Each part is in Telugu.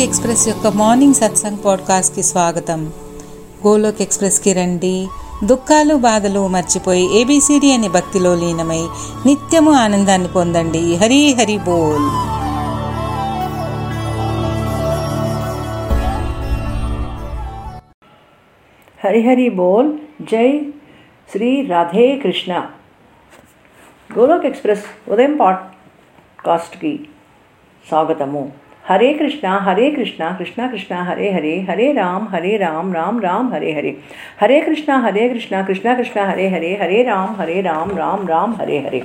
గోలోక్ ఎక్స్ప్రెస్ యొక్క మార్నింగ్ సత్సంగ్ పాడ్కాస్ట్కి స్వాగతం. గోలోక్ ఎక్స్ప్రెస్కి రండి. దుఃఖాలు బాధలు మర్చిపోయి ఏబిసిడి అనే భక్తిలో లీనమై నిత్యము ఆనందాన్ని పొందండి. హరి హరి బోల్. హరిహరి బోల్. జై శ్రీ రాధే కృష్ణ. గోలోక్ ఎక్స్ప్రెస్ ఉదయం పాడ్కాస్ట్కి స్వాగతము. హరే కృష్ణ హరే కృష్ణ కృష్ణ కృష్ణ హరే హరే హరే రామ్ హరే రామ్ రామ్ రామ్ హరే హరే. హరే కృష్ణ హరే కృష్ణ కృష్ణ కృష్ణ హరే హరే హరే రామ్ హరే రామ్ రామ్ రామ్ హరే హరే.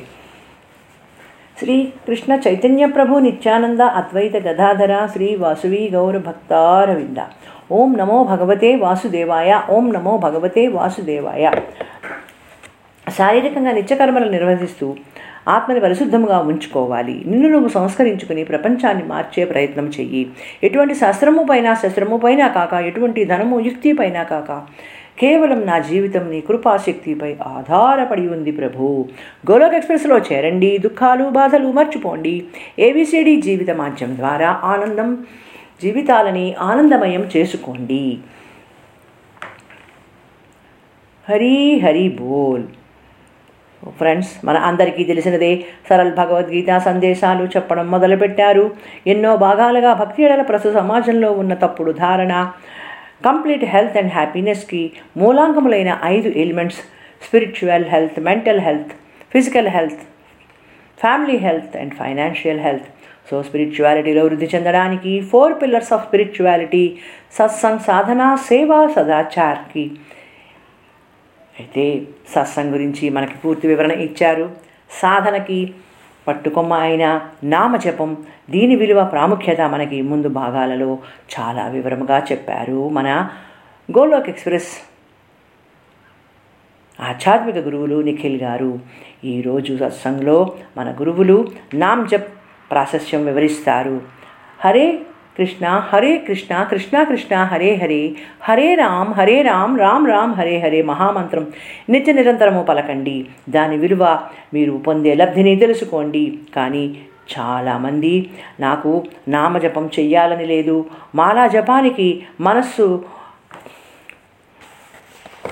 శ్రీ కృష్ణ చైతన్య ప్రభు నిత్యానంద అద్వైత గదాధర శ్రీ వాసువి గౌర భక్తారవింద. ఓం నమో భగవతే వాసుదేవాయ ఓం నమో భగవతే వాసుదేవాయ. శారీరకంగా నిత్యకర్మలు నిర్వహిస్తూ ఆత్మని పరిశుద్ధముగా ఉంచుకోవాలి. నిన్ను నువ్వు సంస్కరించుకుని ప్రపంచాన్ని మార్చే ప్రయత్నం చెయ్యి. ఎటువంటి శస్త్రము పైన శస్త్రము పైన కాక ఎటువంటి ధనము యుక్తి పైన కాక కేవలం నా జీవితం నీ కృపాశక్తిపై ఆధారపడి ఉంది ప్రభు. గోలోక్ ఎక్స్ప్రెస్లో చేరండి దుఃఖాలు బాధలు మర్చిపోండి. ఏబిసిడి జీవిత మాధ్యం ద్వారా ఆనందం జీవితాలని ఆనందమయం చేసుకోండి. హరి హరి బోల్. ఫ్రెండ్స్ మన అందరికీ తెలిసినదే సరళ్ భగవద్గీత సందేశాలు చెప్పడం మొదలుపెట్టారు. ఎన్నో భాగాలుగా భక్తి ఎడల ప్రస్తుత సమాజంలో ఉన్న తప్పుడు ధారణ కంప్లీట్ హెల్త్ అండ్ హ్యాపీనెస్కి మూలాంకములైన ఐదు elements spiritual health mental health physical health family health and financial health. So స్పిరిచువాలిటీలో వృద్ధి చెందడానికి four pillars of spirituality satsang sadhana seva సదాచార్కి అయితే సత్సంగ్ గురించి మనకి పూర్తి వివరణ ఇచ్చారు. సాధనకి పట్టుకొమ్మ అయిన నామజపం దీని విలువ ప్రాముఖ్యత మనకి ముందు భాగాలలో చాలా వివరముగా చెప్పారు. మన గోలోక్ ఎక్స్ప్రెస్ ఆధ్యాత్మిక గురువులు నిఖిల్ గారు ఈరోజు సత్సంగ్లో మన గురువులు నామ్జప్ ప్రాశస్యం వివరిస్తారు. హరే కృష్ణ హరే కృష్ణ కృష్ణ కృష్ణ హరే హరే హరే రామ్ హరే రామ్ రామ్ రామ్ హరే హరే మహామంత్రం. నిత్య నిరంతరము పలకండి. దాని విలువ మీరు పొందే లబ్ధిని తెలుసుకోండి. కానీ చాలామంది నాకు నామజపం చెయ్యాలని లేదు. మాలా జపానికి మనస్సు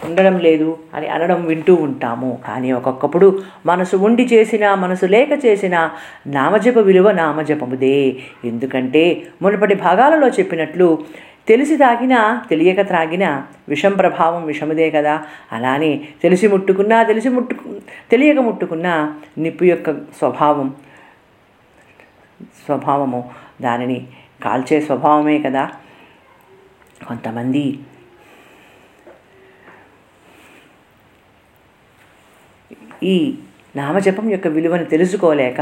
ఉండడం లేదు అని అనడం వింటూ ఉంటాము. కానీ ఒక్కొక్కప్పుడు మనసు ఉండి చేసిన మనసు లేక చేసిన నామజప విలువ నామజపముదే. ఎందుకంటే మునుపటి భాగాలలో చెప్పినట్లు తెలిసి తాగినా తెలియక త్రాగినా విషం ప్రభావం విషముదే కదా. అలానే తెలిసి ముట్టుకున్నా తెలిసి ముట్టు తెలియక ముట్టుకున్నా నిప్పు యొక్క స్వభావం స్వభావము దానిని కాల్చే స్వభావమే కదా. కొంతమంది ఈ నామజపం యొక్క విలువను తెలుసుకోలేక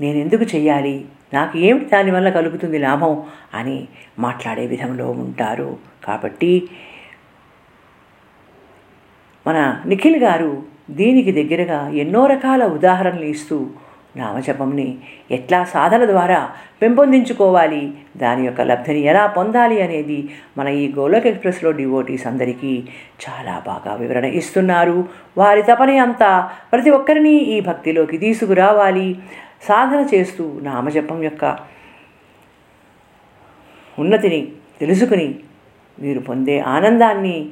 నేను ఎందుకు చేయాలి నాకు ఏమిటి దానివల్ల కలుగుతుంది లాభం? అని మాట్లాడే విధంలో ఉంటారు. కాబట్టి మన నిఖిల్ గారు దీనికి దగ్గరగా ఎన్నో రకాల ఉదాహరణలు ఇస్తూ నామజపంని ఎట్లా సాధన ద్వారా పెంపొందించుకోవాలి? దాని యొక్క లబ్ధిని ఎలా పొందాలి అనేది మన ఈ గోలోక్ ఎక్స్ప్రెస్లో డివోటీస్ అందరికీ చాలా బాగా వివరణ ఇస్తున్నారు. వారి తపని అంతా ప్రతి ఒక్కరిని ఈ భక్తిలోకి తీసుకురావాలి. సాధన చేస్తూ నామజపం యొక్క ఉన్నతిని తెలుసుకుని మీరు పొందే ఆనందాన్ని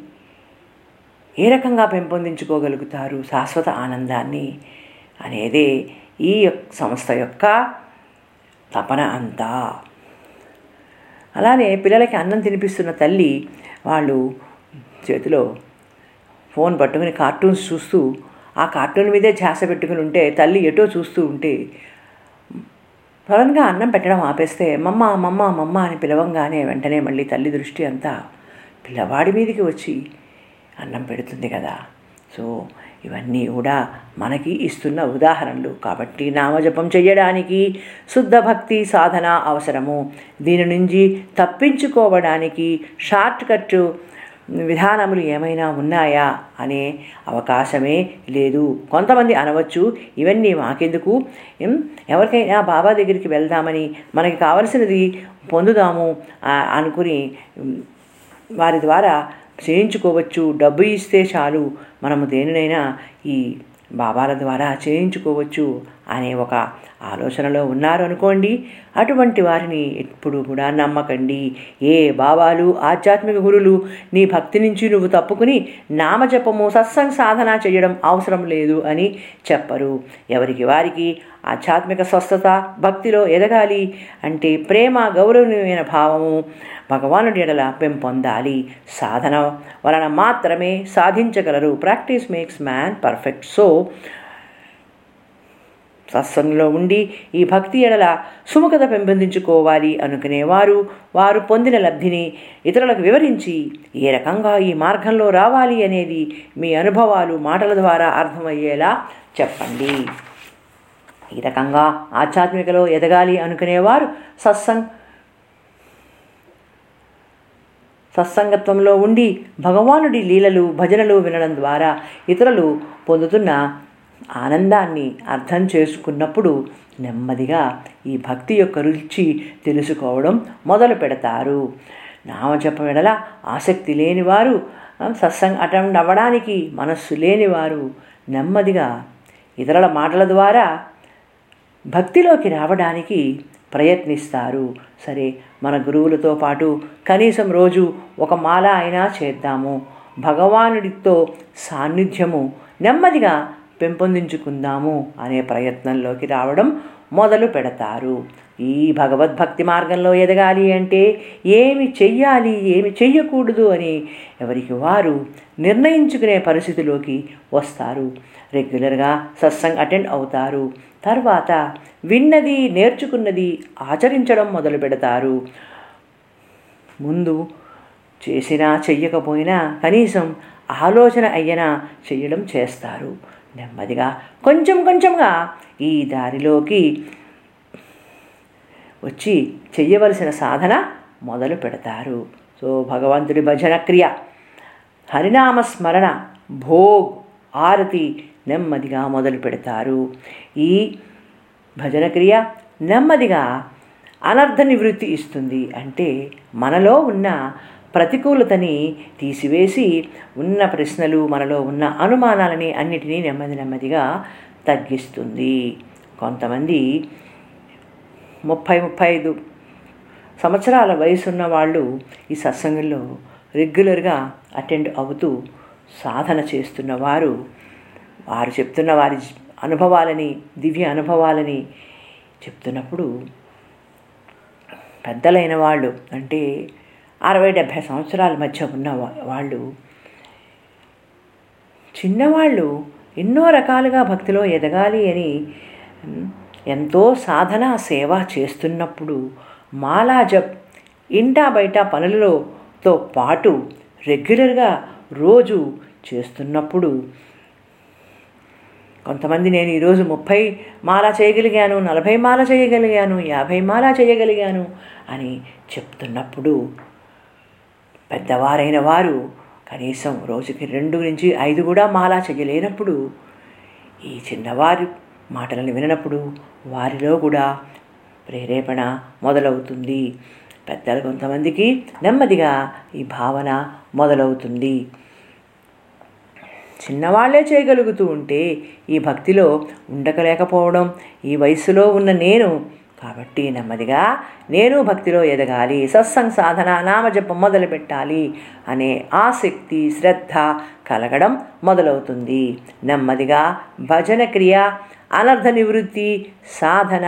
ఏ రకంగా పెంపొందించుకోగలుగుతారు? శాశ్వత ఆనందాన్ని అనేదే ఈ సంస్థ యొక్క తపన అంతా. అలానే పిల్లలకి అన్నం తినిపిస్తున్న తల్లి వాళ్ళు చేతిలో ఫోన్ పట్టుకుని కార్టూన్స్ చూస్తూ ఆ కార్టూన్ మీదే ధ్యాస పెట్టుకుని ఉంటే తల్లి ఎటో చూస్తూ ఉంటే సడన్గా అన్నం పెట్టడం ఆపేస్తే మమ్మ మమ్మ మమ్మ అని పిలవంగానే వెంటనే మళ్ళీ తల్లి దృష్టి అంతా పిల్లవాడి మీదకి వచ్చి అన్నం పెడుతుంది కదా. సో ఇవన్నీ కూడా మనకి ఇస్తున్న ఉదాహరణలు. కాబట్టి నామజపం చేయడానికి శుద్ధ భక్తి సాధన అవసరము. దీని నుంచి తప్పించుకోవడానికి షార్ట్ కట్ విధానములు ఏమైనా ఉన్నాయా అనే అవకాశమే లేదు. కొంతమంది అనవచ్చు ఇవన్నీ మాకెందుకు? ఎవరికైనా బాబా దగ్గరికి వెళ్దామని మనకి కావలసినది పొందుదాము అనుకుని వారి ద్వారా చేయించుకోవచ్చు. డబ్బు ఇస్తే చాలు. మనము దేనినైనా ఈ బాబాల ద్వారా చేయించుకోవచ్చు అనే ఒక ఆలోచనలో ఉన్నారు అనుకోండి. అటువంటి వారిని ఎప్పుడు కూడా నమ్మకండి. ఏ భావాలు ఆధ్యాత్మిక గురులు నీ భక్తి నుంచి నువ్వు తప్పుకుని నామజపము సత్సంగ సాధన చేయడం అవసరం లేదు అని చెప్పరు. ఎవరికి వారికి ఆధ్యాత్మిక స్వస్థత భక్తిలో ఎదగాలి అంటే ప్రేమ గౌరవనీయమైన భావము భగవానుడి ఎడల పెంపొందాలి. సాధన వలన మాత్రమే సాధించగలరు. Practice makes man perfect. So సత్సంగంలో ఉండి ఈ భక్తి ఎడల సుముఖత పెంపొందించుకోవాలి అనుకునేవారు. వారు పొందిన లబ్ధిని ఇతరులకు వివరించి ఏ రకంగా ఈ మార్గంలో రావాలి అనేది మీ అనుభవాలు మాటల ద్వారా అర్థమయ్యేలా చెప్పండి. ఈ రకంగా ఆధ్యాత్మికలో ఎదగాలి అనుకునేవారు సత్సంగ్ సత్సంగత్వంలో ఉండి భగవానుడి లీలలు భజనలు వినడం ద్వారా ఇతరులు పొందుతున్న ఆనందాన్ని అర్థం చేసుకున్నప్పుడు నెమ్మదిగా ఈ భక్తి యొక్క రుచి తెలుసుకోవడం మొదలు పెడతారు. నామజపం వెడల ఆసక్తి లేనివారు సత్సంగ అటెండ్ అవ్వడానికి మనస్సు లేనివారు నెమ్మదిగా ఇతరుల మాటల ద్వారా భక్తిలోకి రావడానికి ప్రయత్నిస్తారు. సరే మన గురువులతో పాటు కనీసం రోజు ఒక మాల అయినా చేద్దాము. భగవానుడితో సాన్నిధ్యము నెమ్మదిగా పెంపొందించుకుందాము అనే ప్రయత్నంలోకి రావడం మొదలు పెడతారు. ఈ భగవద్భక్తి మార్గంలో ఎదగాలి అంటే ఏమి చెయ్యాలి ఏమి చెయ్యకూడదు అని ఎవరికి వారు నిర్ణయించుకునే పరిస్థితిలోకి వస్తారు. రెగ్యులర్గా సత్సంగ్ అటెండ్ అవుతారు. తర్వాత విన్నది నేర్చుకున్నది ఆచరించడం మొదలు పెడతారు. ముందు చేసినా చెయ్యకపోయినా కనీసం ఆలోచన అయ్యనా చెయ్యడం చేస్తారు. నెమ్మదిగా కొంచెం కొంచెంగా ఈ దారిలోకి వచ్చి చెయ్యవలసిన సాధన మొదలు పెడతారు. సో భగవంతుడి భజన క్రియ. హరినామస్మరణ భోగ్ ఆరతి నెమ్మదిగా మొదలు పెడతారు. ఈ భజన క్రియ నెమ్మదిగా అనర్థ నివృత్తి ఇస్తుంది. అంటే మనలో ఉన్న ప్రతికూలతని తీసివేసి ఉన్న ప్రశ్నలు మనలో ఉన్న అనుమానాలని అన్నిటినీ నెమ్మది నెమ్మదిగా తగ్గిస్తుంది. కొంతమంది ముప్పై ముప్పై ఐదు సంవత్సరాల వయసున్న వాళ్ళు ఈ సత్సంగంలో రెగ్యులర్గా అటెండ్ అవుతూ సాధన చేస్తున్న వారు వారు చెప్తున్న వారి అనుభవాలని దివ్య అనుభవాలని చెప్తున్నప్పుడు పెద్దలైన వాళ్ళు అంటే అరవై డెబ్భై సంవత్సరాల మధ్య ఉన్న వాళ్ళు చిన్నవాళ్ళు ఎన్నో రకాలుగా భక్తిలో ఎదగాలి అని ఎంతో సాధన సేవ చేస్తున్నప్పుడు మాలా జప్ ఇంటా బయట పనులతో పాటు రెగ్యులర్గా రోజు చేస్తున్నప్పుడు కొంతమంది నేను ఈరోజు ముప్పై మాల చేయగలిగాను నలభై మాల చేయగలిగాను యాభై మాల చేయగలిగాను అని చెప్తున్నప్పుడు పెద్దవారైన వారు కనీసం రోజుకి రెండు నుంచి ఐదు కూడా మాలా చేయలేనప్పుడు ఈ చిన్నవారి మాటలను వినప్పుడు వారిలో కూడా ప్రేరేపణ మొదలవుతుంది. పెద్దలు కొంతమందికి నెమ్మదిగా ఈ భావన మొదలవుతుంది. చిన్నవాళ్ళే చేయగలుగుతూ ఉంటే ఈ భక్తిలో ఉండకలేకపోవడం ఈ వయసులో ఉన్న నేను కాబట్టి నెమ్మదిగా నేను భక్తిలో ఎదగాలి సత్సంగ్ సాధన నామజపం మొదలు పెట్టాలి అనే ఆసక్తి శ్రద్ధ కలగడం మొదలవుతుంది. నెమ్మదిగా భజన క్రియ అనర్థ నివృత్తి సాధన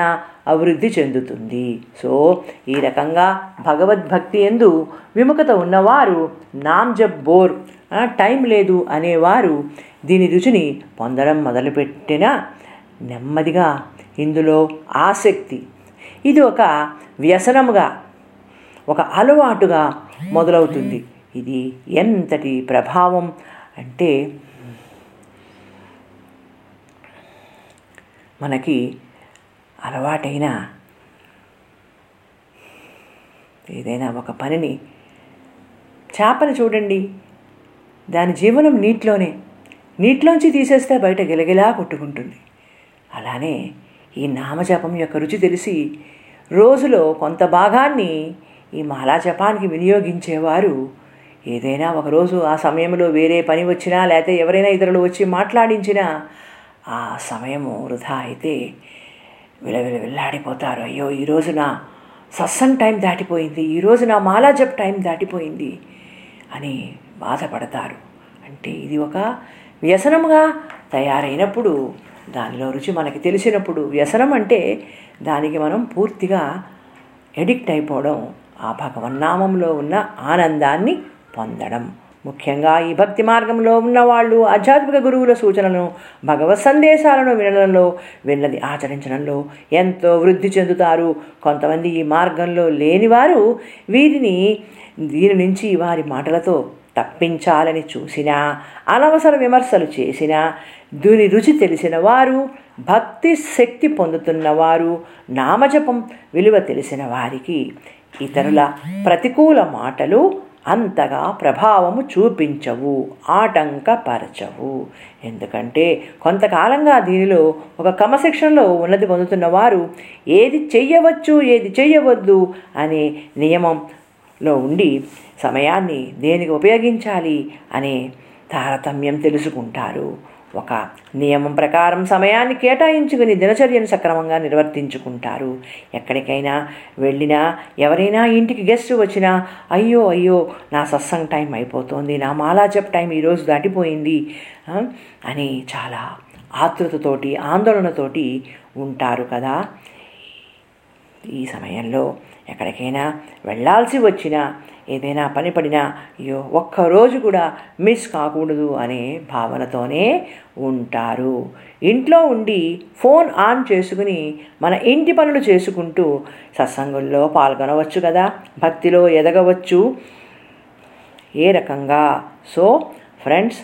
అభివృద్ధి చెందుతుంది. సో ఈ రకంగా భగవద్భక్తి ఎందు విముఖత ఉన్నవారు నామ్జబ్ బోర్ టైం లేదు అనేవారు దీని రుచిని పొందడం మొదలుపెట్టిన నెమ్మదిగా ఇందులో ఆసక్తి. ఇది ఒక వ్యసనముగా ఒక అలవాటుగా మొదలవుతుంది. ఇది ఎంతటి ప్రభావం అంటే మనకి అలవాటైన ఏదైనా ఒక పనిని చేపను చూడండి. దాని జీవనం నీటిలోనే నీటిలోంచి తీసేస్తే బయట గిలగిలా కొట్టుకుంటుంది. అలానే ఈ నామజపం యొక్క రుచి తెలిసి రోజులో కొంత భాగాన్ని ఈ మాలాజపానికి వినియోగించేవారు. ఏదైనా ఒకరోజు ఆ సమయంలో వేరే పని వచ్చినా లేకపోతే ఎవరైనా ఇతరులు వచ్చి మాట్లాడించినా ఆ సమయము వృధా అయితే విలవిల వెళ్ళాడిపోతారు అయ్యో ఈరోజు నా సత్సంగ్ టైం దాటిపోయింది ఈరోజు నా మాలాజప్ టైం దాటిపోయింది అని బాధపడతారు. అంటే ఇది ఒక వ్యసనముగా తయారైనప్పుడు దానిలో రుచి మనకి తెలిసినప్పుడు వ్యసనం అంటే దానికి మనం పూర్తిగా ఎడిక్ట్ అయిపోవడం ఆ భగవన్నామంలో ఉన్న ఆనందాన్ని పొందడం. ముఖ్యంగా ఈ భక్తి మార్గంలో ఉన్నవాళ్ళు ఆధ్యాత్మిక గురువుల సూచనలను భగవత్ సందేశాలను వినడంలో విన్నది ఆచరించడంలో ఎంతో వృద్ధి చెందుతారు. కొంతమంది ఈ మార్గంలో లేనివారు వీరిని దీని నుంచి వారి మాటలతో తప్పించాలని చూసినా అనవసర విమర్శలు చేసినా దీని రుచి తెలిసిన వారు భక్తి శక్తి పొందుతున్నవారు నామజపం విలువ తెలిసిన వారికి ఇతరుల ప్రతికూల మాటలు అంతగా ప్రభావము చూపించవు ఆటంకపరచవు. ఎందుకంటే కొంతకాలంగా దీనిలో ఒక క్రమశిక్షణలో ఉన్నది పొందుతున్న వారు ఏది చెయ్యవచ్చు ఏది చెయ్యవద్దు అనే నియమంలో ఉండి సమయాన్ని దేనికి ఉపయోగించాలి అనే తారతమ్యం తెలుసుకుంటారు. ఒక నియమం ప్రకారం సమయాన్ని కేటాయించుకుని దినచర్యను సక్రమంగా నిర్వర్తించుకుంటారు. ఎక్కడికైనా వెళ్ళినా ఎవరైనా ఇంటికి గెస్ట్ వచ్చినా అయ్యో అయ్యో నా సత్సంగ్ టైం అయిపోతుంది నా మాలాజప్ టైం ఈరోజు దాటిపోయింది అని చాలా ఆతృతతోటి ఆందోళనతోటి ఉంటారు కదా. ఈ సమయంలో ఎక్కడికైనా వెళ్ళాల్సి వచ్చినా ఏదైనా పని పడినా అయ్యో ఒక్కరోజు కూడా మిస్ కాకూడదు అనే భావనతోనే ఉంటారు. ఇంట్లో ఉండి ఫోన్ ఆన్ చేసుకుని మన ఇంటి పనులు చేసుకుంటూ సత్సంగంలో పాల్గొనవచ్చు కదా భక్తిలో ఎదగవచ్చు. ఏ రకంగా? సో ఫ్రెండ్స్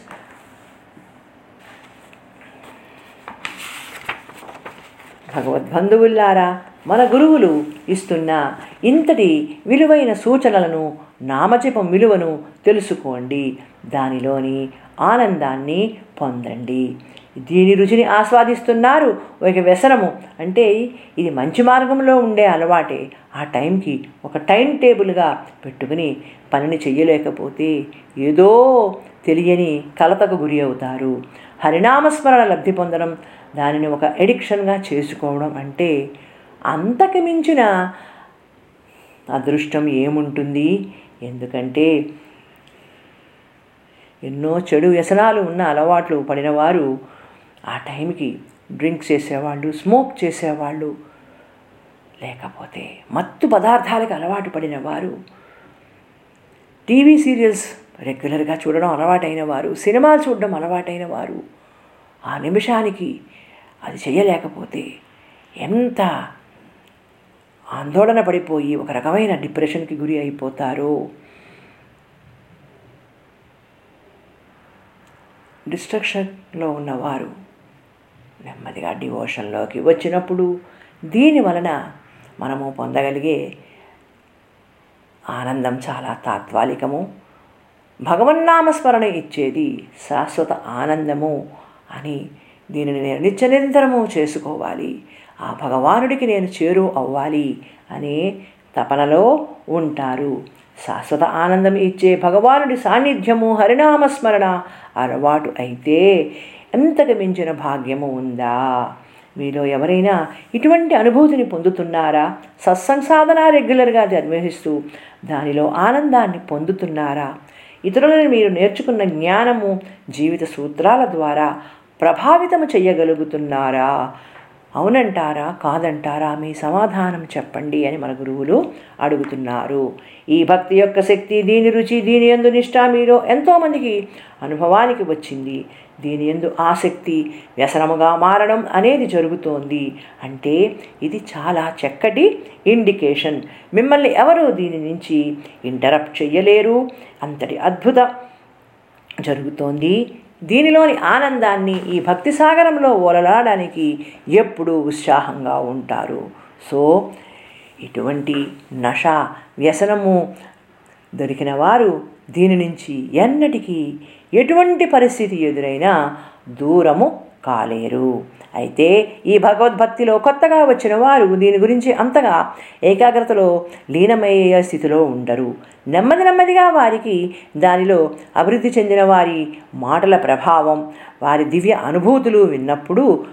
భగవద్బంధువుల్లారా మన గురువులు ఇస్తున్న ఇంతటి విలువైన సూచనలను నామజపం విలువను తెలుసుకోండి. దానిలోని ఆనందాన్ని పొందండి. దీని రుచిని ఆస్వాదిస్తున్నారు. ఒక వ్యసనము అంటే ఇది మంచి మార్గంలో ఉండే అలవాటే. ఆ టైంకి ఒక టైం టేబుల్గా పెట్టుకుని పనిని చెయ్యలేకపోతే ఏదో తెలియని కలతకు గురి అవుతారు. హరినామస్మరణ లబ్ధి పొందడం దానిని ఒక ఎడిక్షన్గా చేసుకోవడం అంటే అంతకు మించిన అదృష్టం ఏముంటుంది? ఎందుకంటే ఎన్నో చెడు వ్యసనాలు ఉన్న అలవాట్లు పడినవారు ఆ టైంకి డ్రింక్స్ చేసేవాళ్ళు స్మోక్ చేసేవాళ్ళు లేకపోతే మత్తు పదార్థాలకు అలవాటు పడిన వారు టీవీ సీరియల్స్ రెగ్యులర్గా చూడడం అలవాటైన వారు సినిమాలు చూడడం అలవాటైన వారు ఆ నిమిషానికి అది చేయలేకపోతే ఎంత ఆందోళన పడిపోయి ఒక రకమైన డిప్రెషన్కి గురి అయిపోతారు. డిస్ట్రక్షన్లో ఉన్నవారు నెమ్మదిగా డివోషన్లోకి వచ్చినప్పుడు దీని వలన మనము పొందగలిగే ఆనందం చాలా తాత్కాలికము. భగవన్నామస్మరణ ఇచ్చేది శాశ్వత ఆనందము అని దీనిని నిత్య నిరంతరము చేసుకోవాలి. ఆ భగవానుడికి నేను చేరు అవ్వాలి అనే తపనలో ఉంటారు. శాశ్వత ఆనందం ఇచ్చే భగవానుడి సాన్నిధ్యము హరినామస్మరణ అలవాటు అయితే ఎంతకు మించిన భాగ్యము ఉందా? మీలో ఎవరైనా ఇటువంటి అనుభూతిని పొందుతున్నారా? సత్సంగ్ సాధన రెగ్యులర్గా నిర్వహిస్తూ దానిలో ఆనందాన్ని పొందుతున్నారా? ఇతరులను మీరు నేర్చుకున్న జ్ఞానము జీవిత సూత్రాల ద్వారా ప్రభావితము చెయ్యగలుగుతున్నారా అవునంటారా? కాదంటారా? మీ సమాధానం చెప్పండి అని మన గురువులు అడుగుతున్నారు. ఈ భక్తి యొక్క శక్తి దీని రుచి దీని ఎందు నిష్ట మీలో ఎంతోమందికి అనుభవానికి వచ్చింది. దీని ఎందు ఆసక్తి వ్యసనముగా మారడం అనేది జరుగుతోంది. అంటే ఇది చాలా చక్కటి ఇండికేషన్. మిమ్మల్ని ఎవరు దీని నుంచి ఇంటరప్ట్ చెయ్యలేరు. అంతటి అద్భుత జరుగుతోంది. దీనిలోని ఆనందాన్ని ఈ భక్తి సాగరంలో ఓలలాడడానికి ఎప్పుడూ ఉత్సాహంగా ఉంటారు. సో ఇటువంటి నష వ్యసనము దొరికిన వారు దీని నుంచి ఎన్నటికీ ఎటువంటి పరిస్థితి ఎదురైనా దూరము కాలేరు. అయితే ఈ భగవద్భక్తిలో కొత్తగా వచ్చిన వారు దీని గురించి అంతగా ఏకాగ్రతలో లీనమయ్యే స్థితిలో ఉండరు. నెమ్మది నెమ్మదిగా వారికి దానిలో అభివృద్ధి చెందిన వారి మాటల ప్రభావం వారి దివ్య అనుభూతులు విన్నప్పుడు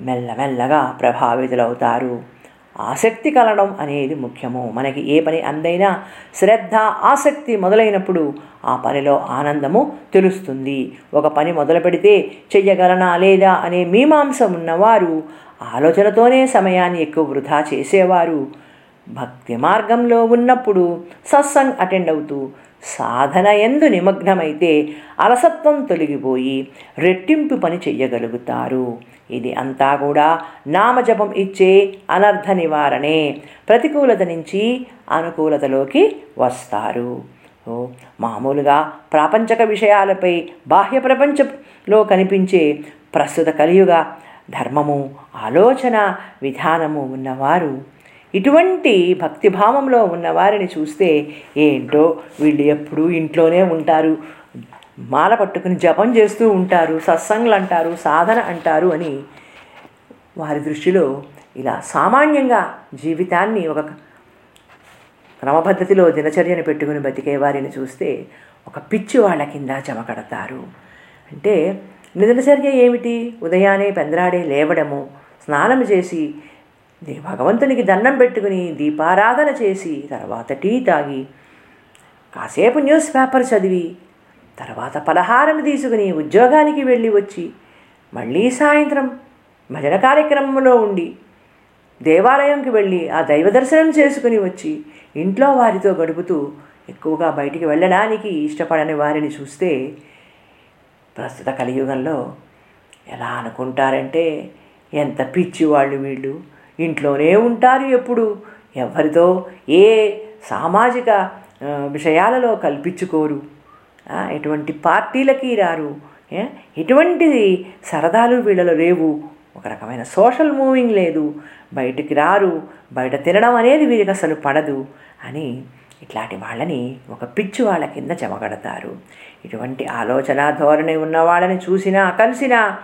మెల్లమెల్లగా ప్రభావితులవుతారు. ఆసక్తి కలడం అనేది ముఖ్యము. మనకి ఏ పని అందైనా శ్రద్ధ ఆసక్తి మొదలైనప్పుడు ఆ పనిలో ఆనందము తెలుస్తుంది. ఒక పని మొదలు పెడితే చెయ్యగలనా లేదా అనే మీమాంస ఉన్నవారు ఆలోచనతోనే సమయాన్ని ఎక్కువ వృధా చేసేవారు. భక్తి మార్గంలో ఉన్నప్పుడు సత్సంగ్ అటెండ్ అవుతూ సాధన ఎందు నిమగ్నమైతే అలసత్వం తొలగిపోయి రెట్టింపు పని చెయ్యగలుగుతారు. ఇది అంతా కూడా నామజపం ఇచ్చే అనర్థ నివారణే. ప్రతికూలత నుంచి అనుకూలతలోకి వస్తారు. మామూలుగా ప్రాపంచక విషయాలపై బాహ్య ప్రపంచంలో కనిపించే ప్రస్తుత కలియుగ ధర్మము ఆలోచన విధానము ఉన్నవారు ఇటువంటి భక్తిభావంలో ఉన్నవారిని చూస్తే ఏంటో వీళ్ళు ఎప్పుడూ ఇంట్లోనే ఉంటారు. మాల పట్టుకుని జపం చేస్తూ ఉంటారు. సత్సంగులు అంటారు సాధన అంటారు అని వారి దృష్టిలో ఇలా సామాన్యంగా జీవితాన్ని ఒక క్రమపద్ధతిలో దినచర్యను పెట్టుకుని బతికే వారిని చూస్తే ఒక పిచ్చి వాళ్ళ కింద జమకడతారు అంటే దినచర్య ఏమిటి? ఉదయాన్నే పెందరాడే లేవడము స్నానం చేసి భగవంతునికి దండం పెట్టుకుని దీపారాధన చేసి తర్వాత టీ తాగి కాసేపు న్యూస్ పేపర్ చదివి తర్వాత పలహారం తీసుకుని ఉద్యోగానికి వెళ్ళి వచ్చి మళ్ళీ సాయంత్రం భజన కార్యక్రమంలో ఉండి దేవాలయంకి వెళ్ళి ఆ దైవ దర్శనం చేసుకుని వచ్చి ఇంట్లో వారితో గడుపుతూ ఎక్కువగా బయటికి వెళ్ళడానికి ఇష్టపడని వారిని చూస్తే ప్రస్తుత కలియుగంలో ఎలా అనుకుంటారంటే ఎంత పిచ్చి వాళ్ళు వీళ్ళు. ఇంట్లోనే ఉంటారు ఎప్పుడు. ఎవరితో ఏ సామాజిక విషయాలలో కల్పించుకోరు. ఎటువంటి పార్టీలకి రారు. ఎటువంటి ఎటువంటిది సరదాలు వీళ్ళలో లేవు. ఒక రకమైన సోషల్ మూవింగ్ లేదు. బయటికి రారు. బయట తినడం అనేది వీరికి అసలు పడదు అని ఇట్లాంటి వాళ్ళని ఒక పిచ్చి వాళ్ళ కింద చెమగడతారు. ఇటువంటి ఆలోచన ధోరణి ఉన్న వాళ్ళని చూసినా కలిసినా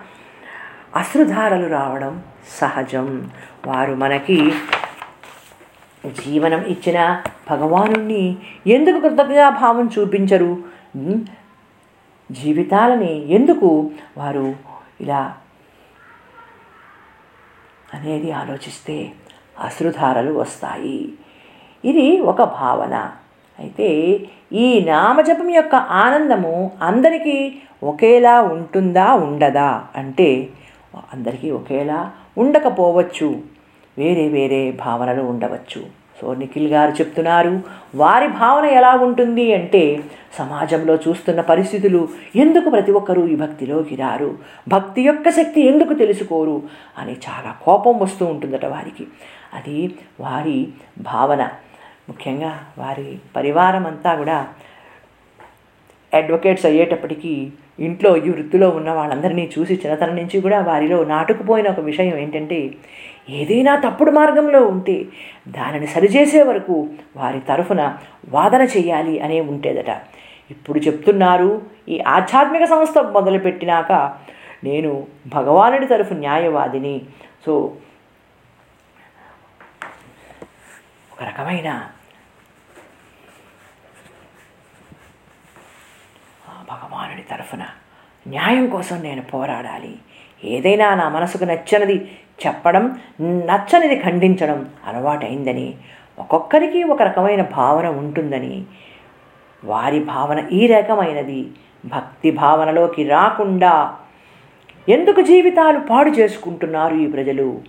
అశ్రుధారలు రావడం సహజం. వారు మనకి జీవనం ఇచ్చిన భగవాను ఎందుకు కృతజ్ఞతా భావం చూపించరు? జీవితాలని ఎందుకు వారు ఇలా అనేది ఆలోచిస్తే అశ్రుధారలు వస్తాయి. ఇది ఒక భావన. అయితే ఈ నామజపం యొక్క ఆనందము అందరికీ ఒకేలా ఉంటుందా ఉండదా? అంటే అందరికీ ఒకేలా ఉండకపోవచ్చు. వేరే వేరే భావనలు ఉండవచ్చు. సో నిఖిల్ గారు చెప్తున్నారు వారి భావన ఎలా ఉంటుంది అంటే సమాజంలో చూస్తున్న పరిస్థితులు ఎందుకు ప్రతి ఒక్కరూ ఈ భక్తిలోకి రారు? భక్తి యొక్క శక్తి ఎందుకు తెలుసుకోరు? అని చాలా కోపం వస్తూ ఉంటుందట వారికి. అది వారి భావన. ముఖ్యంగా వారి పరివారం అంతా కూడా అడ్వకేట్స్ అయ్యేటప్పటికీ ఇంట్లో ఈ వృత్తిలో ఉన్న వాళ్ళందరినీ చూసి చిన్నతనం నుంచి కూడా వారిలో నాటుకుపోయిన ఒక విషయం ఏంటంటే ఏదైనా తప్పుడు మార్గంలో ఉంటే దానిని సరిచేసే వరకు వారి తరఫున వాదన చేయాలి అనే ఉంటేదట. ఇప్పుడు చెప్తున్నారు ఈ ఆధ్యాత్మిక సంస్థ మొదలుపెట్టినాక నేను భగవానుడి తరఫు న్యాయవాదిని. సో ఒక రకమైన ఆ భగవానుడి తరఫున. న్యాయం కోసం నేను పోరాడాలి. ఏదైనా నా మనసుకు నచ్చనిది చెప్పడం నచ్చనిది ఖండించడం అలవాటైందని ఒక్కొక్కరికి ఒక రకమైన భావన ఉంటుందని వారి భావన ఈ రకమైనది. భక్తి భావనలోకి రాకుండా ఎందుకు జీవితాలు పాడు చేసుకుంటున్నారు ఈ ప్రజలు?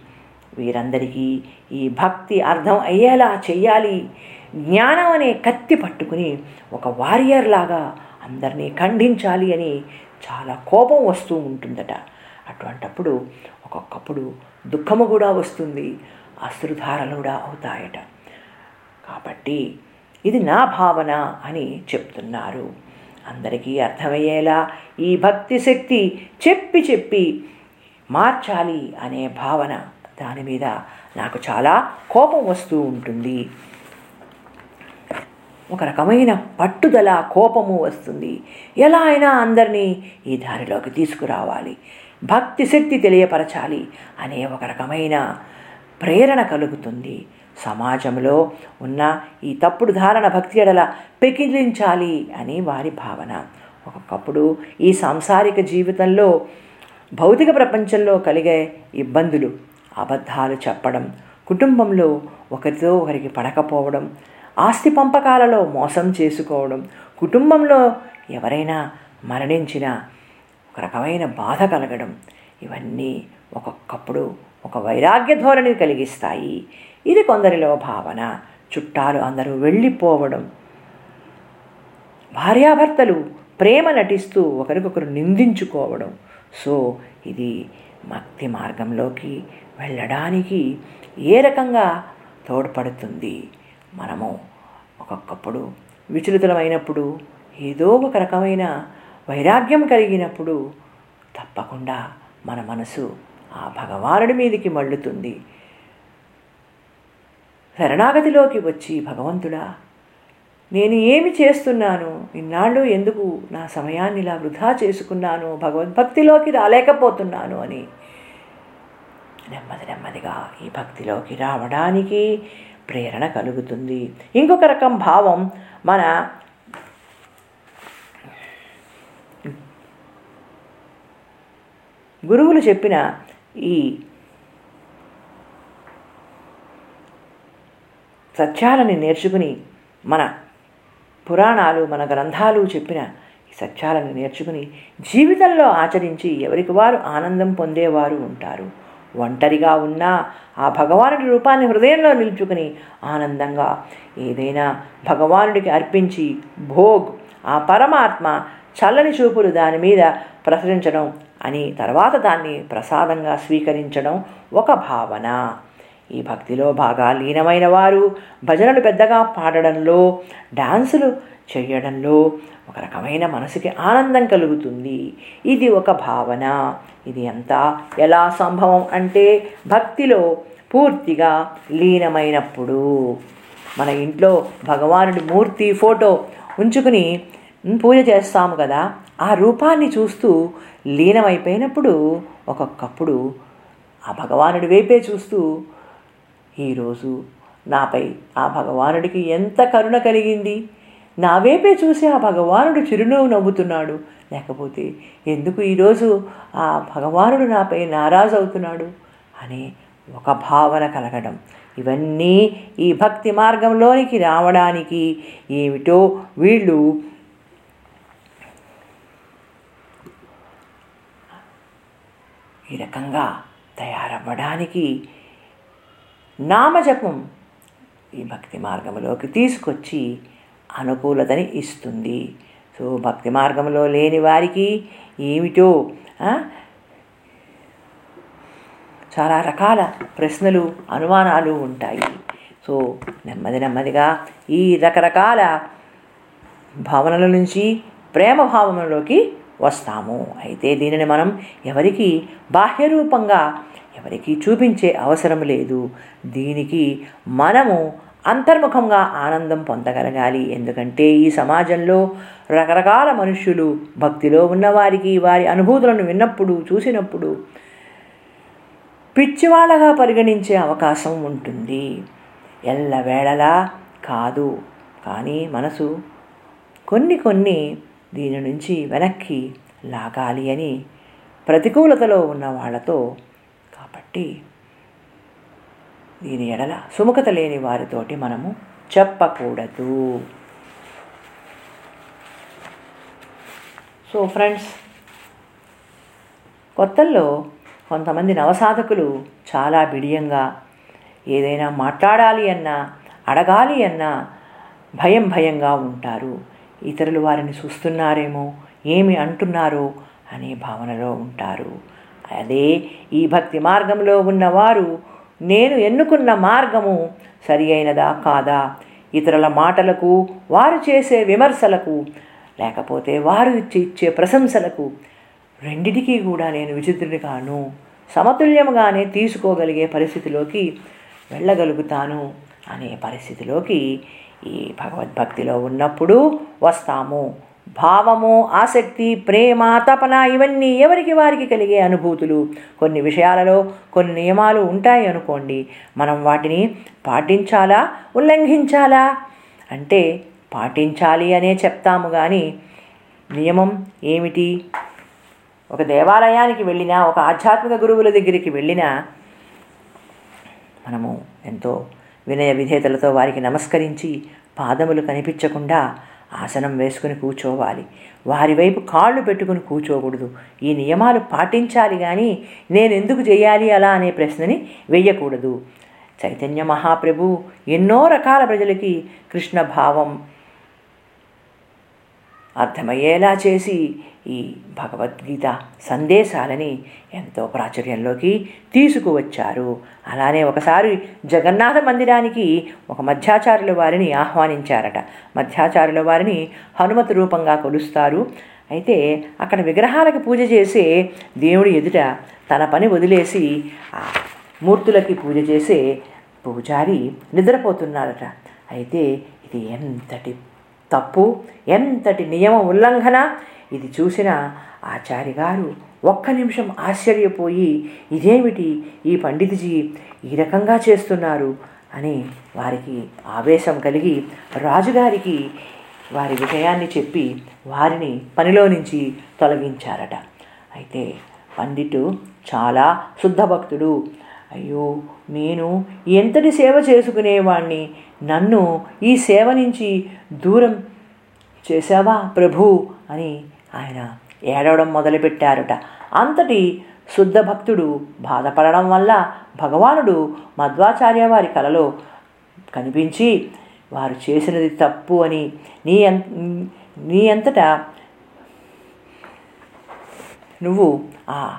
వీరందరికీ ఈ భక్తి అర్థం అయ్యేలా చెయ్యాలి. జ్ఞానం అనే కత్తి పట్టుకుని ఒక వారియర్ లాగా అందరినీ ఖండించాలి అని చాలా కోపం వస్తూ ఉంటుందట. అటువంటప్పుడు ఒక్కొక్కప్పుడు దుఃఖము కూడా వస్తుంది అశ్రుధారలు కూడా అవుతాయట. కాబట్టి ఇది నా భావన అని చెప్తున్నారు. అందరికీ అర్థమయ్యేలా ఈ భక్తి శక్తి చెప్పి చెప్పి మార్చాలి అనే భావన దాని మీద నాకు చాలా కోపం వస్తూ ఉంటుంది. ఒక రకమైన పట్టుదల కోపము వస్తుంది. ఎలా అయినా అందరినీ ఈ దారిలోకి తీసుకురావాలి. భక్తి శక్తి తెలియపరచాలి అనే ఒక రకమైన ప్రేరణ కలుగుతుంది. సమాజంలో ఉన్న ఈ తప్పుడు ధారణ భక్తి ఎడల పెకిలించాలి అని వారి భావన. ఒకప్పుడు ఈ సాంసారిక జీవితంలో భౌతిక ప్రపంచంలో కలిగే ఇబ్బందులు అబద్ధాలు చెప్పడం కుటుంబంలో ఒకరితో ఒకరికి పడకపోవడం ఆస్తి పంపకాలలో మోసం చేసుకోవడం కుటుంబంలో ఎవరైనా మరణించిన ఒక రకమైన బాధ కలగడం ఇవన్నీ ఒక్కొక్కప్పుడు ఒక వైరాగ్య ధోరణి కలిగిస్తాయి. ఇది కొందరిలో భావన చుట్టాలు అందరూ వెళ్ళిపోవడం. భార్యాభర్తలు ప్రేమ నటిస్తూ ఒకరికొకరు నిందించుకోవడం. సో ఇది భక్తి మార్గంలోకి వెళ్ళడానికి ఏ రకంగా తోడ్పడుతుంది? మనము ఒక్కొక్కప్పుడు విచలితమైనప్పుడు ఏదో ఒక రకమైన వైరాగ్యం కలిగినప్పుడు తప్పకుండా మన మనసు ఆ భగవానుడి మీదికి మళ్ళుతుంది. శరణాగతిలోకి వచ్చి భగవంతుడా నేను ఏమి చేస్తున్నాను? ఇన్నాళ్ళు ఎందుకు నా సమయాన్ని ఇలా వృధా చేసుకున్నాను? భగవద్భక్తిలోకి రాలేకపోతున్నాను అని నెమ్మది నెమ్మదిగా ఈ భక్తిలోకి రావడానికి ప్రేరణ కలుగుతుంది. ఇంకొక రకం భావం మన గురువులు చెప్పిన ఈ సత్యాలని నేర్చుకుని మన పురాణాలు మన గ్రంథాలు చెప్పిన ఈ సత్యాలను నేర్చుకుని జీవితంలో ఆచరించి ఎవరికి వారు ఆనందం పొందేవారు ఉంటారు. ఒంటరిగా ఉన్నా ఆ భగవానుడి రూపాన్ని హృదయంలో నిలుచుకుని ఆనందంగా ఏదైనా భగవానుడికి అర్పించి భోగ్ ఆ పరమాత్మ చల్లని చూపులు దాని మీద ప్రసరించడం అని తర్వాత దాన్ని ప్రసాదంగా స్వీకరించడం ఒక భావన. ఈ భక్తిలో బాగా లీనమైన వారు భజనలు పెద్దగా పాడడంలో డాన్సులు చేయడంలో ఒక రకమైన మనసుకి ఆనందం కలుగుతుంది. ఇది ఒక భావన. ఇది అంతా ఎలా సంభవం అంటే భక్తిలో పూర్తిగా లీనమైనప్పుడు. మన ఇంట్లో భగవానుడి మూర్తి ఫోటో ఉంచుకుని పూజ చేస్తాము కదా ఆ రూపాన్ని చూస్తూ లీనమైపోయినప్పుడు ఒక్కొక్కప్పుడు ఆ భగవానుడి వైపే చూస్తూ ఈరోజు నాపై ఆ భగవానుడికి ఎంత కరుణ కలిగింది? నా వేపే చూసి ఆ భగవానుడు చిరునవ్వు నవ్వుతున్నాడు. లేకపోతే ఎందుకు ఈరోజు ఆ భగవానుడు నాపై నారాజు అవుతున్నాడు? అనే ఒక భావన కలగడం. ఇవన్నీ ఈ భక్తి మార్గంలోనికి రావడానికి ఏమిటో వీళ్ళు ఈ రకంగా తయారవ్వడానికి నామజపం ఈ భక్తి మార్గంలోకి తీసుకొచ్చి అనుకూలతని ఇస్తుంది. సో భక్తి మార్గంలో లేని వారికి ఏమిటో చాలా రకాల ప్రశ్నలు అనుమానాలు ఉంటాయి. సో నెమ్మది నెమ్మదిగా ఈ రకరకాల భావనల నుంచి ప్రేమ భావనలోకి వస్తాము. అయితే దీనిని మనం ఎవరికి బాహ్యరూపంగా ఎవరికి చూపించే అవసరం లేదు. దీనికి మనము అంతర్ముఖంగా ఆనందం పొందగలగాలి. ఎందుకంటే ఈ సమాజంలో రకరకాల మనుష్యులు భక్తిలో ఉన్నవారికి వారి అనుభూతులను విన్నప్పుడు చూసినప్పుడు పిచ్చివాళ్ళగా పరిగణించే అవకాశం ఉంటుంది. ఎల్లవేళలా కాదు. కానీ మనసు కొన్ని కొన్ని దీని నుంచి వెనక్కి లాగాలి అని ప్రతికూలతలో ఉన్న వాళ్ళతో కాబట్టి దీని ఎడల సుముఖత లేని వారితోటి మనము చెప్పకూడదు. సో ఫ్రెండ్స్ కొత్తల్లో కొంతమంది నవసాధకులు చాలా బిడియంగా ఏదైనా మాట్లాడాలి అన్నా అడగాలి అన్నా భయం భయంగా ఉంటారు. ఇతరులు వారిని చూస్తున్నారేమో ఏమి అంటున్నారో అనే భావనలో ఉంటారు. అదే ఈ భక్తి మార్గంలో ఉన్నవారు నేను ఎన్నుకున్న మార్గము సరి అయినదా కాదా? ఇతరుల మాటలకు వారు చేసే విమర్శలకు లేకపోతే వారు ఇచ్చి ఇచ్చే ప్రశంసలకు రెండిటికీ కూడా నేను విచిత్రుడిగాను సమతుల్యముగానే తీసుకోగలిగే పరిస్థితిలోకి వెళ్ళగలుగుతాను అనే పరిస్థితిలోకి ఈ భగవద్భక్తిలో ఉన్నప్పుడు వస్తాము. భావము ఆసక్తి ప్రేమ తపన ఇవన్నీ ఎవరికి వారికి కలిగే అనుభూతులు? కొన్ని విషయాలలో కొన్ని నియమాలు ఉంటాయి అనుకోండి. మనం వాటిని పాటించాలా? ఉల్లంఘించాలా? అంటే పాటించాలి అనే చెప్తాము కానీ నియమం ఏమిటి? ఒక దేవాలయానికి వెళ్ళినా ఒక ఆధ్యాత్మిక గురువుల దగ్గరికి వెళ్ళినా మనము ఎంతో వినయ విధేతలతో వారికి నమస్కరించి పాదములు కనిపించకుండా ఆసనం వేసుకుని కూర్చోవాలి. వారి వైపు కాళ్ళు పెట్టుకుని కూర్చోకూడదు. ఈ నియమాలు పాటించాలి కానీ నేను ఎందుకు చేయాలి అలా అనే ప్రశ్నని వెయ్యకూడదు చైతన్య మహాప్రభు ఎన్నో రకాల ప్రజలకి కృష్ణ భావం అర్థమయ్యేలా చేసి ఈ భగవద్గీత సందేశాలని ఎంతో ప్రాచుర్యంలోకి తీసుకువచ్చారు. అలానే ఒకసారి జగన్నాథ మందిరానికి ఒక మధ్యాచారుల వారిని ఆహ్వానించారట. మధ్యాచారుల వారిని హనుమతి రూపంగా కొలుస్తారు. అయితే అక్కడ విగ్రహాలకు పూజ చేసే దేవుడి ఎదుట తన పని వదిలేసి ఆ మూర్తులకి పూజ చేసే పూజారి నిద్రపోతున్నారట. అయితే ఇది ఎంతటి తప్పు ఎంతటి నియమ ఉల్లంఘన? ఇది చూసిన ఆచార్య గారు ఒక్క నిమిషం ఆశ్చర్యపోయి ఇదేమిటి ఈ పండితుజీ ఈ రకంగా చేస్తున్నారు? అని వారికి ఆవేశం కలిగి రాజుగారికి వారి విషయాన్ని చెప్పి వారిని పనిలో నుంచి తొలగించారట. అయితే పండితు చాలా శుద్ధ భక్తుడు అయ్యో నేను ఎంతటి సేవ చేసుకునేవాణ్ణి? నన్ను ఈ సేవ నుంచి దూరం చేశావా ప్రభు? అని ఆయన ఏడవడం మొదలుపెట్టారట. అంతటి శుద్ధ భక్తుడు బాధపడడం వల్ల భగవానుడు మధ్వాచార్య వారి కలలో కనిపించి వారు చేసినది తప్పు అని నీ నీ అంతటా నువ్వు ఆ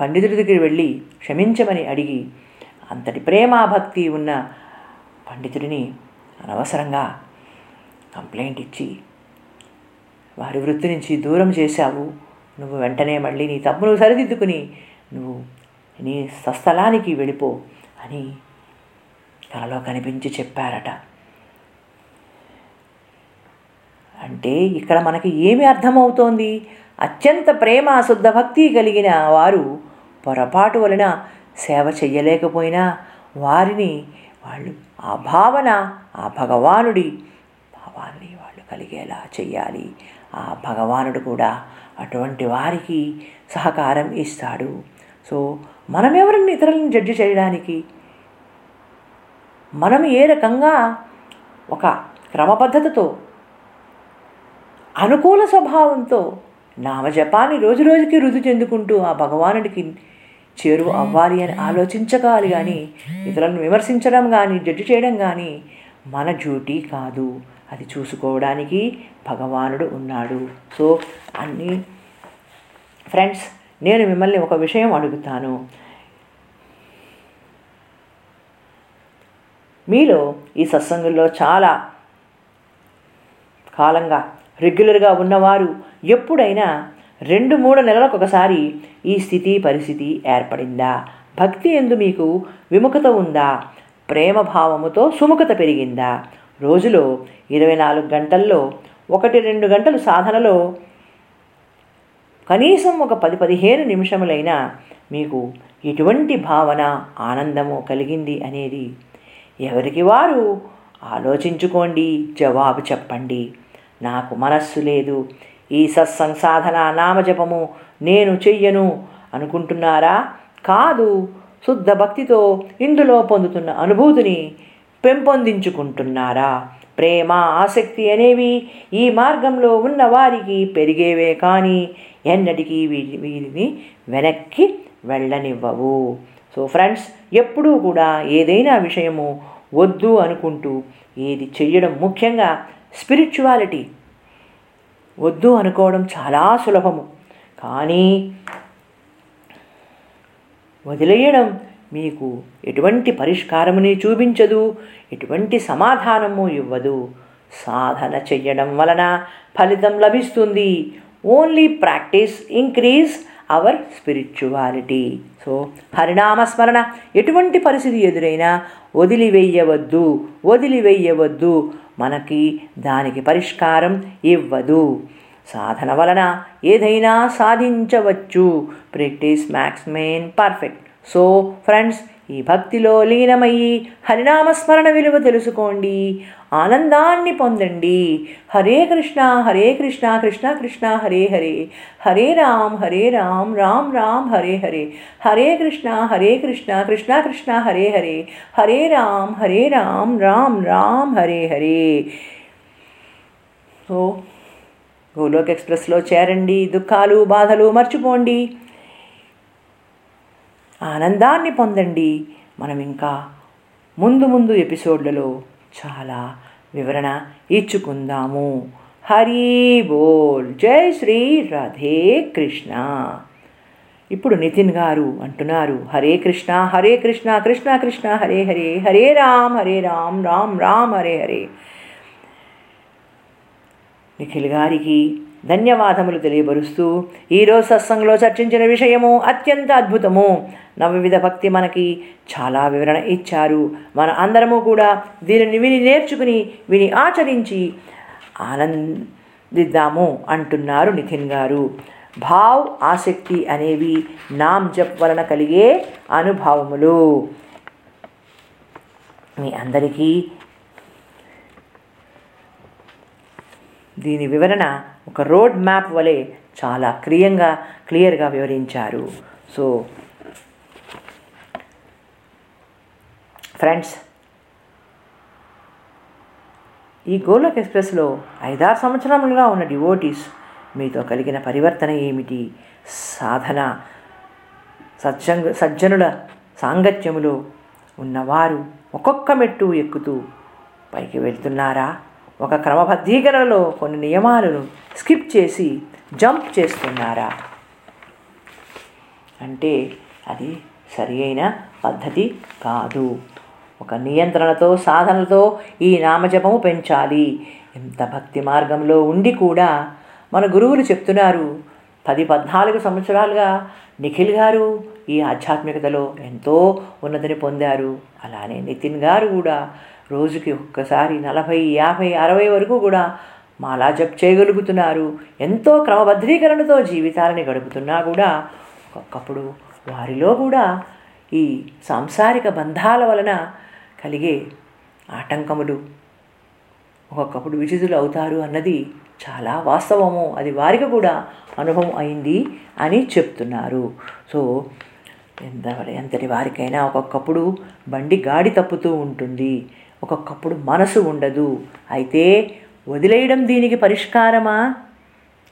పండితుడి దగ్గరికి వెళ్ళి క్షమించమని అడిగి అంతటి ప్రేమాభక్తి ఉన్న పండితుడిని అనవసరంగా కంప్లైంట్ ఇచ్చి వారి వృత్తి నుంచి దూరం చేశావు. నువ్వు వెంటనే మళ్ళీ నీ తప్పును సరిదిద్దుకుని నువ్వు నీ స్వస్థలానికి వెళ్ళిపో అని కలలో కనిపించి చెప్పారట. అంటే ఇక్కడ మనకి ఏమి అర్థమవుతోంది? అత్యంత ప్రేమ శుద్ధ భక్తి కలిగిన వారు పొరపాటు వలన సేవ చెయ్యలేకపోయినా వారిని వాళ్ళు ఆ భావన ఆ భగవానుడి భావాన్ని వాళ్ళు కలిగేలా చెయ్యాలి. ఆ భగవానుడు కూడా అటువంటి వారికి సహకారం ఇస్తాడు. సో మనం ఎవరిని ఇతరులను జడ్జి చేయడానికి? మనం ఏ రకంగా ఒక క్రమపద్ధతితో అనుకూల స్వభావంతో నామజపాన్ని రోజు రోజుకి రుజు చెందుకుంటూ ఆ భగవానుడికి చేరువ అవ్వాలి అని ఆలోచించగాలి కానీ ఇతరులను విమర్శించడం కానీ జడ్జి చేయడం కానీ మన డ్యూటీ కాదు. అది చూసుకోవడానికి భగవానుడు ఉన్నాడు. సో అన్ని ఫ్రెండ్స్ నేను మిమ్మల్ని ఒక విషయం అడుగుతాను. మీలో ఈ సత్సంగంలో చాలా కాలంగా రెగ్యులర్గా ఉన్నవారు ఎప్పుడైనా రెండు మూడు నెలలకు ఒకసారి ఈ స్థితి పరిస్థితి ఏర్పడిందా? భక్తి ఎందు మీకు విముఖత ఉందా? ప్రేమ భావముతో సుముఖత పెరిగిందా? రోజులో ఇరవై నాలుగు గంటల్లో ఒకటి రెండు గంటలు సాధనలో కనీసం ఒక పది పదిహేను నిమిషములైనా మీకు ఎటువంటి భావన ఆనందము కలిగింది అనేది ఎవరికి వారు ఆలోచించుకోండి జవాబు చెప్పండి. నాకు మనస్సు లేదు ఈ సత్సంగ్ సాధన నామజపము నేను చెయ్యను అనుకుంటున్నారా? కాదు శుద్ధ భక్తితో ఇందులో పొందుతున్న అనుభూతిని పెంపొందించుకుంటున్నారా? ప్రేమ ఆసక్తి అనేవి ఈ మార్గంలో ఉన్న వారికి పెరిగేవే కానీ ఎన్నటికీ వీరి వీరిని వెనక్కి వెళ్ళనివ్వవు. సో ఫ్రెండ్స్ ఎప్పుడూ కూడా ఏదైనా విషయము వద్దు అనుకుంటూ ఏది చెయ్యడం ముఖ్యంగా స్పిరిచువాలిటీ వద్దు అనుకోవడం చాలా సులభము. కానీ వదిలేయడం మీకు ఎటువంటి పరిష్కారముని చూపించదు ఎటువంటి సమాధానము ఇవ్వదు. సాధన చెయ్యడం వలన ఫలితం లభిస్తుంది. Only practice increase our spirituality so హరినామస్మరణ. ఎటువంటి పరిస్థితి ఎదురైనా వదిలివేయవద్దు వదిలివేయవద్దు. మనకి దానికి పరిష్కారం ఇవ్వదు. సాధన వలన ఏదైనా సాధించవచ్చు. Practice makes man perfect so friends ఈ భక్తిలో లీనమయ్యి హరినామస్మరణ విలువ తెలుసుకోండి. ఆనందాన్ని పొందండి. హరే కృష్ణ హరే కృష్ణ కృష్ణ కృష్ణ హరే హరే. హరే రామ్ హరే రామ్ రామ్ రామ్ హరే హరే. హరే కృష్ణ హరే కృష్ణ కృష్ణ కృష్ణ హరే హరే. హరే రామ్ హరే రామ్ రామ్ రామ్ హరే హరే. సో గోలోక్ ఎక్స్ప్రెస్లో చేరండి. దుఃఖాలు బాధలు మర్చిపోండి. ఆనందాన్ని పొందండి. మనం ఇంకా ముందు ముందు ఎపిసోడ్లలో చాలా వివరణ ఇచ్చుకుందాము. హరి బోల్. జై శ్రీ రాధే కృష్ణ. ఇప్పుడు నితిన్ గారు అంటున్నారు హరే కృష్ణ హరే కృష్ణ కృష్ణ కృష్ణ హరే హరే హరే రామ్ హరే రామ్ రామ్ రామ్ హరే హరే. నిఖిల్ గారికి ధన్యవాదములు తెలియబరుస్తూ ఈరోజు సత్సంగంలో చర్చించిన విషయము అత్యంత అద్భుతము. నవవిధ భక్తి మనకి చాలా వివరణ ఇచ్చారు. మన అందరము కూడా దీనిని విని నేర్చుకుని విని ఆచరించి ఆనందిద్దాము అంటున్నారు నితిన్ గారు. భావ్ ఆసక్తి అనేవి నామ్ జప్ వలన కలిగే అనుభవములు. మీ అందరికీ దీని వివరణ ఒక రోడ్ మ్యాప్ వలె చాలా క్రియంగా క్లియర్గా వివరించారు. సో ఫ్రెండ్స్ ఈ గోలోక్ ఎక్స్ప్రెస్లో ఐదారు సంవత్సరములుగా ఉన్న డివోటీస్ మీతో కలిగిన పరివర్తన ఏమిటి? సాధన సజ్జంగ సజ్జనుల సాంగత్యములో ఉన్నవారు ఒక్కొక్క మెట్టు ఎక్కుతూ పైకి వెళ్తున్నారా? ఒక క్రమబద్ధీకరణలో కొన్ని నియమాలను స్కిప్ చేసి జంప్ చేస్తున్నారా? అంటే అది సరి అయిన పద్ధతి కాదు. ఒక నియంత్రణతో సాధనతో ఈ నామజపము పెంచాలి. ఎంత భక్తి మార్గంలో ఉండి కూడా మన గురువులు చెప్తున్నారు పది పద్నాలుగు సంవత్సరాలుగా నిఖిల్ గారు ఈ ఆధ్యాత్మికతలో ఎంతో ఉన్నతిని పొందారు. అలానే నితిన్ గారు కూడా రోజుకి ఒక్కసారి నలభై యాభై అరవై వరకు కూడా మాలా జప్ చేయగలుగుతున్నారు. ఎంతో క్రమబద్ధీకరణతో జీవితాలని గడుపుతున్నా కూడా ఒక్కొక్కప్పుడు వారిలో కూడా ఈ సాంసారిక బంధాల వలన కలిగే ఆటంకములు ఒక్కొక్కప్పుడు విచితులు అవుతారు అన్నది చాలా వాస్తవము. అది వారికి కూడా అనుభవం అయింది అని చెప్తున్నారు. సో ఎంత ఎంతటి వారికైనా ఒక్కొక్కప్పుడు బండి గాడి తప్పుతూ ఉంటుంది. ఒక్కొక్కప్పుడు మనసు ఉండదు. అయితే వదిలేయడం దీనికి పరిష్కారమా?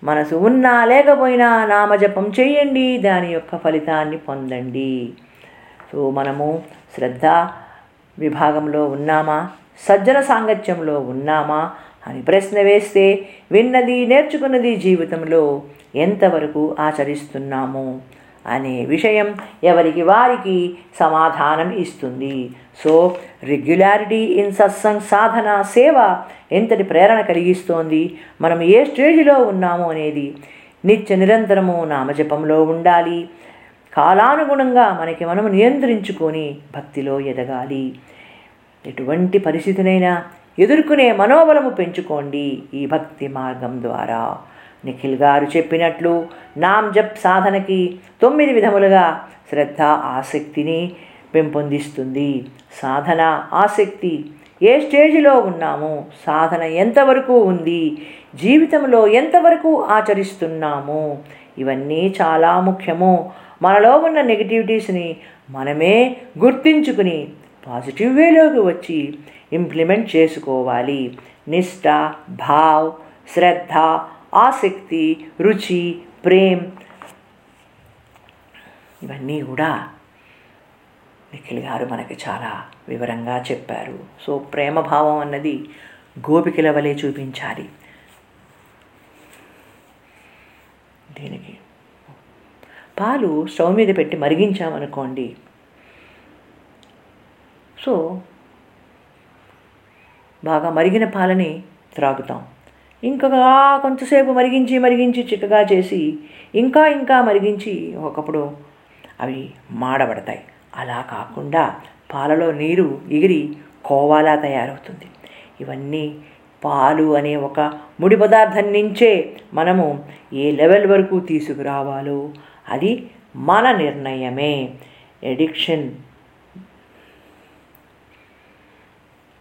మనసు ఉన్నా లేకపోయినా నామజపం చేయండి. దాని యొక్క ఫలితాన్ని పొందండి. సో మనము శ్రద్ధ విభాగంలో ఉన్నామా? సజ్జన సాంగత్యంలో ఉన్నామా? అని ప్రశ్న వేస్తే విన్నది నేర్చుకున్నది జీవితంలో ఎంతవరకు ఆచరిస్తున్నాము? అనే విషయం ఎవరికి వారికి సమాధానం ఇస్తుంది. So regularity in satsang sadhana seva ఎంతటి ప్రేరణ కలిగిస్తోంది మనం ఏ స్టేజ్లో ఉన్నాము అనేది నిత్య నిరంతరము నామజపంలో ఉండాలి. కాలానుగుణంగా మనకి మనం నియంత్రించుకొని భక్తిలో ఎదగాలి. ఎటువంటి పరిస్థితినైనా ఎదుర్కొనే మనోబలము పెంచుకోండి ఈ భక్తి మార్గం ద్వారా. నిఖిల్ గారు చెప్పినట్లు నామ్ జప్ సాధనకి తొమ్మిది విధములుగా శ్రద్ధ ఆసక్తిని పెంపొందిస్తుంది. సాధన ఆసక్తి. ఏ స్టేజిలో ఉన్నాము సాధన ఎంతవరకు ఉంది జీవితంలో ఎంతవరకు ఆచరిస్తున్నాము ఇవన్నీ చాలా ముఖ్యము. మనలో ఉన్న నెగిటివిటీస్ని మనమే గుర్తించుకుని పాజిటివ్ వేలోకి వచ్చి ఇంప్లిమెంట్ చేసుకోవాలి. నిష్ట భావ్ శ్రద్ధ ఆసక్తి రుచి ప్రేమ్. ఇవన్నీ కూడా నిఖిల్ గారు మనకి చాలా వివరంగా చెప్పారు. సో ప్రేమ భావం అన్నది గోపికల వలె చూపించాలి. దీనికి. పాలు స్టవ్ మీద పెట్టి మరిగించామనుకోండి. సో బాగా మరిగిన పాలని త్రాగుతాం. ఇంకా కొంతసేపు మరిగించి మరిగించి చిక్కగా చేసి ఇంకా ఇంకా మరిగించి ఒకప్పుడు అవి మాడబడతాయి. అలా కాకుండా పాలలో నీరు ఎగిరి కోవాలా తయారవుతుంది. ఇవన్నీ పాలు అనే ఒక ముడి పదార్థం నుంచే మనము ఏ లెవెల్ వరకు తీసుకురావాలో అది మన నిర్ణయమే. Addiction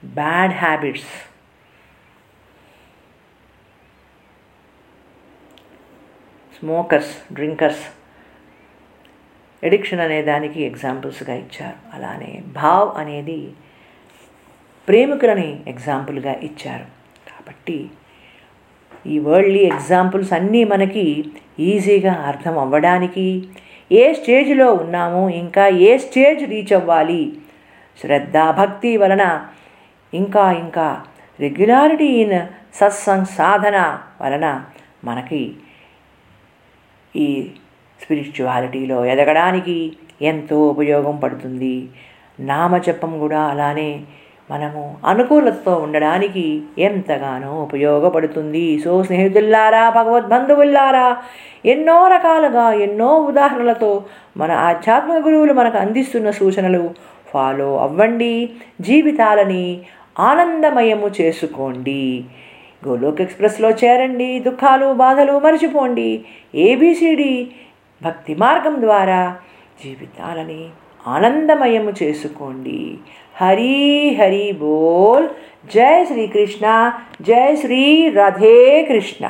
bad habits smokers drinkers addiction అనే దానికి ఎగ్జాంపుల్స్గా ఇచ్చారు. అలానే భావ్ అనేది ప్రేమికులని ఎగ్జాంపుల్గా ఇచ్చారు. కాబట్టి ఈ వరల్డ్లీ ఎగ్జాంపుల్స్ అన్నీ మనకి ఈజీగా అర్థం అవ్వడానికి ఏ స్టేజ్లో ఉన్నాము ఇంకా ఏ స్టేజ్ రీచ్ అవ్వాలి? శ్రద్ధ భక్తి వలన ఇంకా ఇంకా రెగ్యులారిటీ ఇన్ సత్సంగ్ సాధన వలన మనకి ఈ స్పిరిచువాలిటీలో ఎదగడానికి ఎంతో ఉపయోగం పడుతుంది. నామజపం కూడా అలానే మనము అనుకూలతతో ఉండడానికి ఎంతగానో ఉపయోగపడుతుంది. సో స్నేహితుల్లారా భగవద్బంధువుల్లారా ఎన్నో రకాలుగా ఎన్నో ఉదాహరణలతో మన ఆధ్యాత్మిక గురువులు మనకు అందిస్తున్న సూచనలు ఫాలో అవ్వండి. జీవితాలని ఆనందమయము చేసుకోండి. గోలోక్ ఎక్స్ప్రెస్లో చేరండి. దుఃఖాలు బాధలు మర్చిపోండి. ఏబిసిడి భక్తి మార్గం ద్వారా జీవితాలని ఆనందమయము చేసుకోండి. హరి హరి బోల్. జై శ్రీకృష్ణ. జై శ్రీ రాధే కృష్ణ.